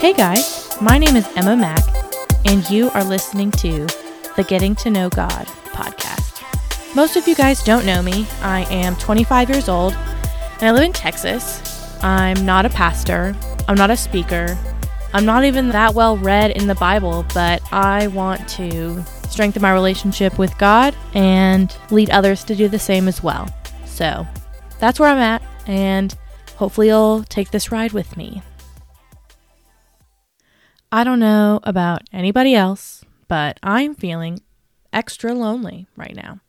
Hey guys, my name is Emma Mack, and you are listening to the Getting to Know God podcast. Most of you guys don't know me. I am 25 years old, and I live in Texas. I'm not a pastor, I'm not a speaker, I'm not even that well read in the Bible, but I want to strengthen my relationship with God and lead others to do the same as well. So that's where I'm at, and hopefully you'll take this ride with me. I don't know about anybody else, but I'm feeling extra lonely right now.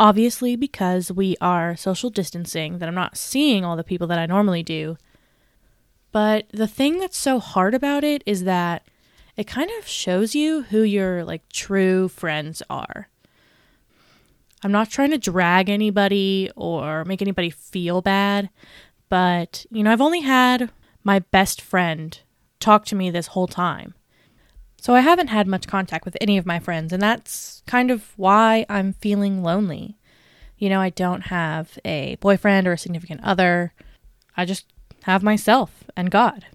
Obviously, because we are social distancing, that I'm not seeing all the people that I normally do. But the thing that's so hard about it is that it kind of shows you who your like true friends are. I'm not trying to drag anybody or make anybody feel bad, but you know, I've only had my best friend talk to me this whole time. So I haven't had much contact with any of my friends, and that's kind of why I'm feeling lonely. You know, I don't have a boyfriend or a significant other. I just have myself and God.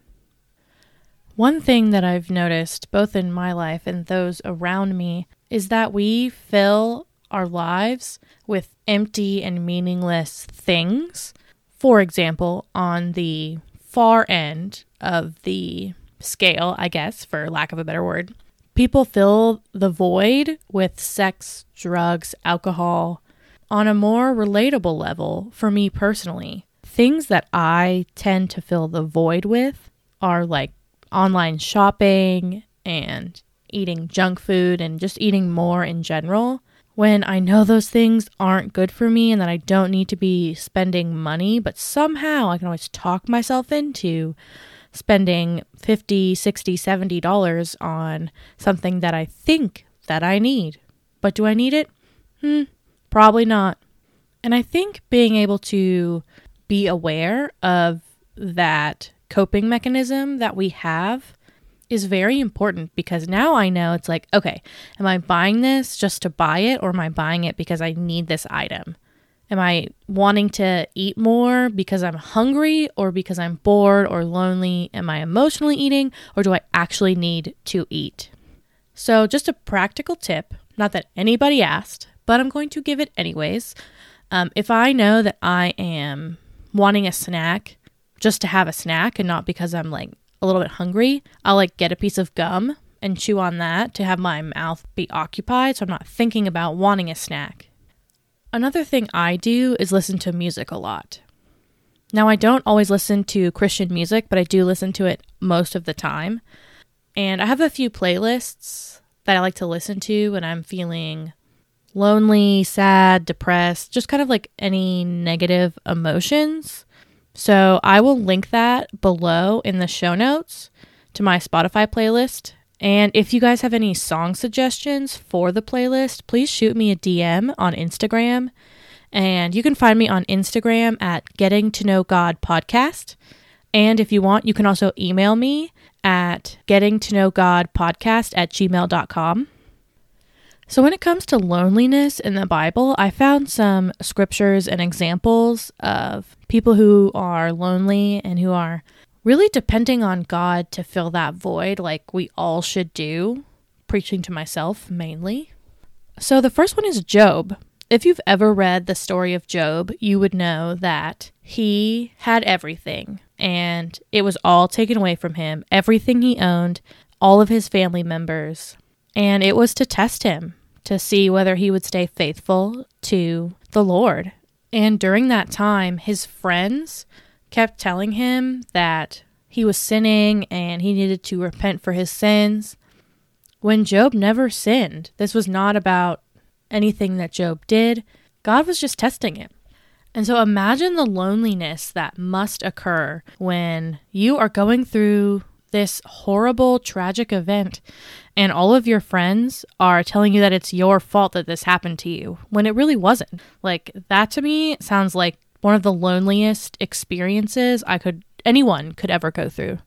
One thing that I've noticed, both in my life and those around me, is that we fill our lives with empty and meaningless things. For example, on the far end of the scale, I guess, for lack of a better word, people fill the void with sex, drugs, alcohol. On a more relatable level, for me personally, things that I tend to fill the void with are like online shopping and eating junk food and just eating more in general when I know those things aren't good for me and that I don't need to be spending money, but somehow I can always talk myself into spending 50, 60, 70 dollars on something that I think that I need. But do I need it? Hmm, probably not. And I think being able to be aware of that coping mechanism that we have is very important because now I know it's like, okay, am I buying this just to buy it or am I buying it because I need this item? Am I wanting to eat more because I'm hungry or because I'm bored or lonely? Am I emotionally eating or do I actually need to eat? So, just a practical tip, not that anybody asked, but I'm going to give it anyways. Um, if I know that I am wanting a snack just to have a snack and not because I'm like a little bit hungry, I'll like get a piece of gum and chew on that to have my mouth be occupied so I'm not thinking about wanting a snack. Another thing I do is listen to music a lot. Now, I don't always listen to Christian music, but I do listen to it most of the time. And I have a few playlists that I like to listen to when I'm feeling lonely, sad, depressed, just kind of like any negative emotions. So I will link that below in the show notes to my Spotify playlist. And if you guys have any song suggestions for the playlist, please shoot me a DM on Instagram. And you can find me on Instagram at Getting to Know God Podcast. And if you want, you can also email me at getting to know God podcast at gmail.com. So, when it comes to loneliness in the Bible, I found some scriptures and examples of people who are lonely and who are really depending on God to fill that void, like we all should do, preaching to myself mainly. So the first one is Job. If you've ever read the story of Job, you would know that he had everything and it was all taken away from him everything he owned, all of his family members. And it was to test him, to see whether he would stay faithful to the Lord. And during that time, his friends kept telling him that he was sinning and he needed to repent for his sins. When Job never sinned, this was not about anything that Job did. God was just testing him. And so imagine the loneliness that must occur when you are going through this horrible, tragic event and all of your friends are telling you that it's your fault that this happened to you when it really wasn't. Like, that to me sounds like one of the loneliest experiences I could anyone could ever go through.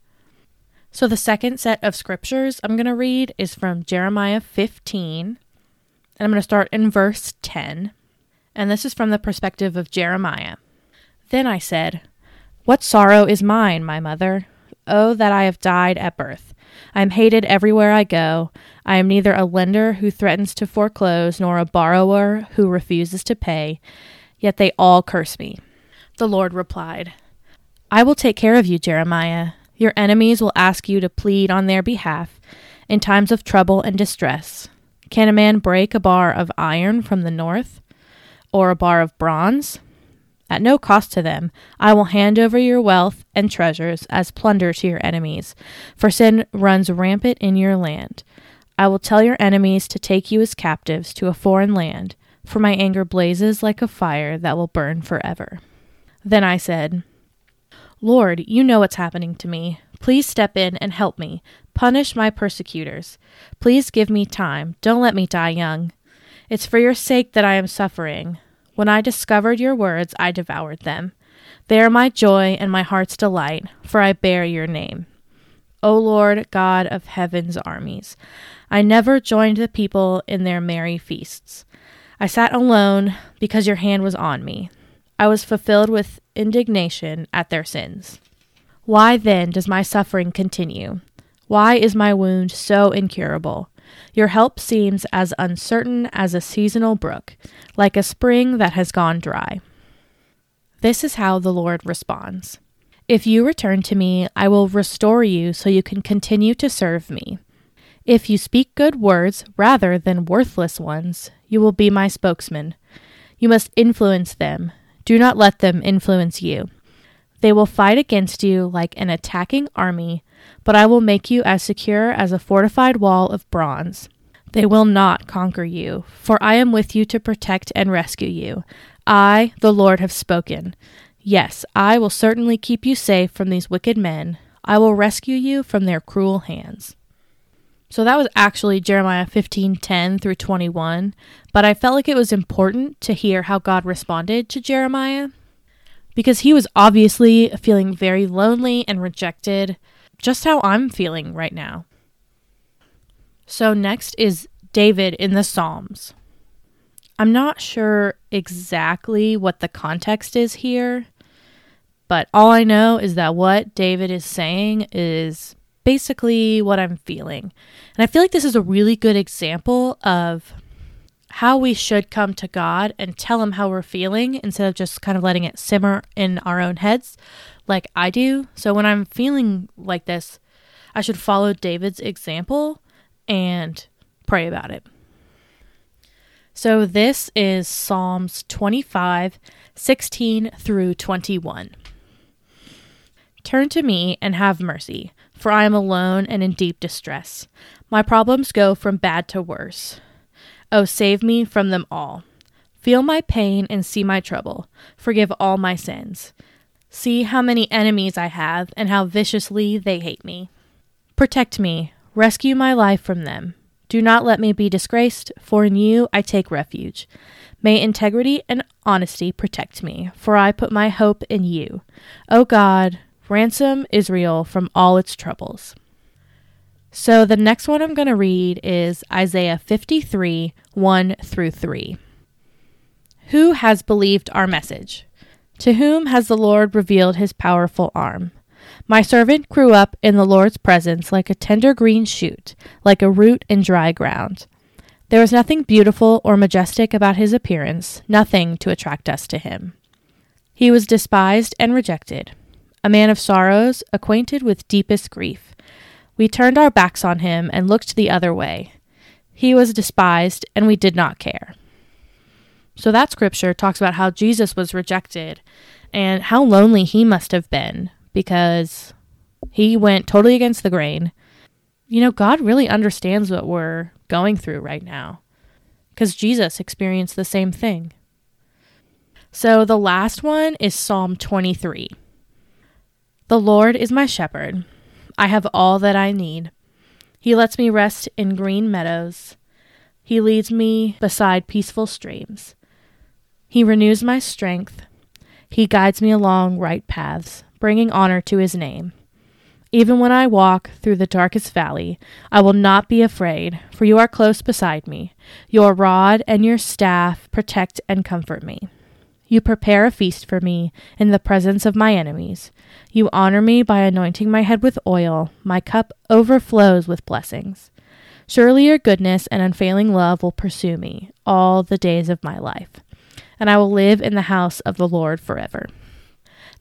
So the second set of scriptures I'm going to read is from Jeremiah 15, and I'm going to start in verse 10. And this is from the perspective of Jeremiah. Then I said, What sorrow is mine, my mother? Oh, that I have died at birth. I am hated everywhere I go. I am neither a lender who threatens to foreclose nor a borrower who refuses to pay. Yet they all curse me. The Lord replied, I will take care of you, Jeremiah. Your enemies will ask you to plead on their behalf in times of trouble and distress. Can a man break a bar of iron from the north, or a bar of bronze? At no cost to them, I will hand over your wealth and treasures as plunder to your enemies, for sin runs rampant in your land. I will tell your enemies to take you as captives to a foreign land, for my anger blazes like a fire that will burn forever. Then I said, Lord, you know what's happening to me. Please step in and help me. Punish my persecutors. Please give me time. Don't let me die young. It's for your sake that I am suffering. When I discovered your words, I devoured them. They are my joy and my heart's delight, for I bear your name. O Lord, God of heaven's armies, I never joined the people in their merry feasts. I sat alone because your hand was on me. I was fulfilled with indignation at their sins. Why then does my suffering continue? Why is my wound so incurable? Your help seems as uncertain as a seasonal brook, like a spring that has gone dry. This is how the Lord responds If you return to me, I will restore you so you can continue to serve me. If you speak good words rather than worthless ones, you will be my spokesman. You must influence them. Do not let them influence you. They will fight against you like an attacking army, but I will make you as secure as a fortified wall of bronze. They will not conquer you, for I am with you to protect and rescue you. I, the Lord, have spoken. Yes, I will certainly keep you safe from these wicked men. I will rescue you from their cruel hands. So that was actually Jeremiah 15:10 through 21, but I felt like it was important to hear how God responded to Jeremiah because he was obviously feeling very lonely and rejected, just how I'm feeling right now. So, next is David in the Psalms. I'm not sure exactly what the context is here, but all I know is that what David is saying is basically what I'm feeling. And I feel like this is a really good example of how we should come to God and tell Him how we're feeling instead of just kind of letting it simmer in our own heads like I do. So when I'm feeling like this, I should follow David's example and pray about it. So this is Psalms 25, 16 through 21. Turn to me and have mercy, for I am alone and in deep distress. My problems go from bad to worse. Oh, save me from them all. Feel my pain and see my trouble. Forgive all my sins. See how many enemies I have and how viciously they hate me. Protect me. Rescue my life from them. Do not let me be disgraced, for in you I take refuge. May integrity and honesty protect me, for I put my hope in you. O God, ransom Israel from all its troubles. So the next one I'm going to read is Isaiah 53 1 through 3. Who has believed our message? To whom has the Lord revealed his powerful arm? My servant grew up in the Lord's presence like a tender green shoot, like a root in dry ground. There was nothing beautiful or majestic about his appearance, nothing to attract us to him. He was despised and rejected, a man of sorrows, acquainted with deepest grief. We turned our backs on him and looked the other way. He was despised, and we did not care. So that scripture talks about how Jesus was rejected and how lonely he must have been because he went totally against the grain. You know, God really understands what we're going through right now because Jesus experienced the same thing. So the last one is Psalm 23. The Lord is my shepherd. I have all that I need. He lets me rest in green meadows. He leads me beside peaceful streams. He renews my strength. He guides me along right paths, bringing honor to his name. Even when I walk through the darkest valley, I will not be afraid, for you are close beside me. Your rod and your staff protect and comfort me. You prepare a feast for me in the presence of my enemies. You honor me by anointing my head with oil. My cup overflows with blessings. Surely your goodness and unfailing love will pursue me all the days of my life, and I will live in the house of the Lord forever.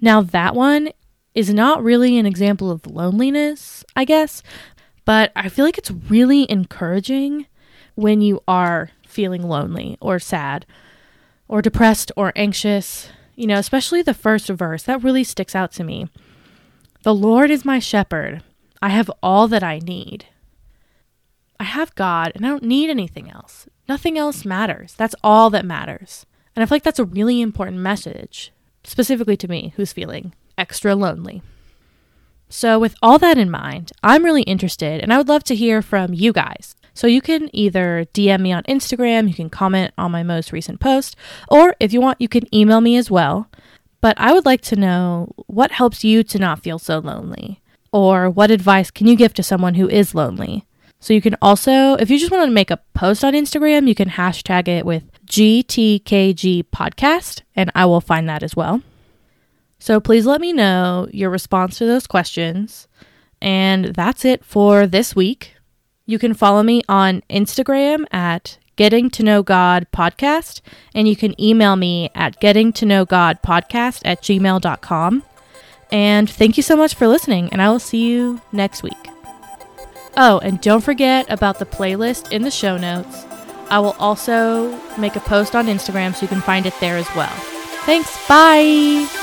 Now, that one is not really an example of loneliness, I guess, but I feel like it's really encouraging when you are feeling lonely or sad or depressed or anxious. You know, especially the first verse, that really sticks out to me. The Lord is my shepherd. I have all that I need. I have God and I don't need anything else. Nothing else matters. That's all that matters. And I feel like that's a really important message, specifically to me, who's feeling extra lonely. So, with all that in mind, I'm really interested and I would love to hear from you guys. So, you can either DM me on Instagram, you can comment on my most recent post, or if you want, you can email me as well. But I would like to know what helps you to not feel so lonely, or what advice can you give to someone who is lonely? So, you can also, if you just want to make a post on Instagram, you can hashtag it with GTKG podcast, and I will find that as well. So please let me know your response to those questions. And that's it for this week. You can follow me on Instagram at Getting to Know God Podcast, and you can email me at Getting to Know God Podcast at gmail.com. And thank you so much for listening, and I will see you next week. Oh, and don't forget about the playlist in the show notes. I will also make a post on Instagram so you can find it there as well. Thanks. Bye.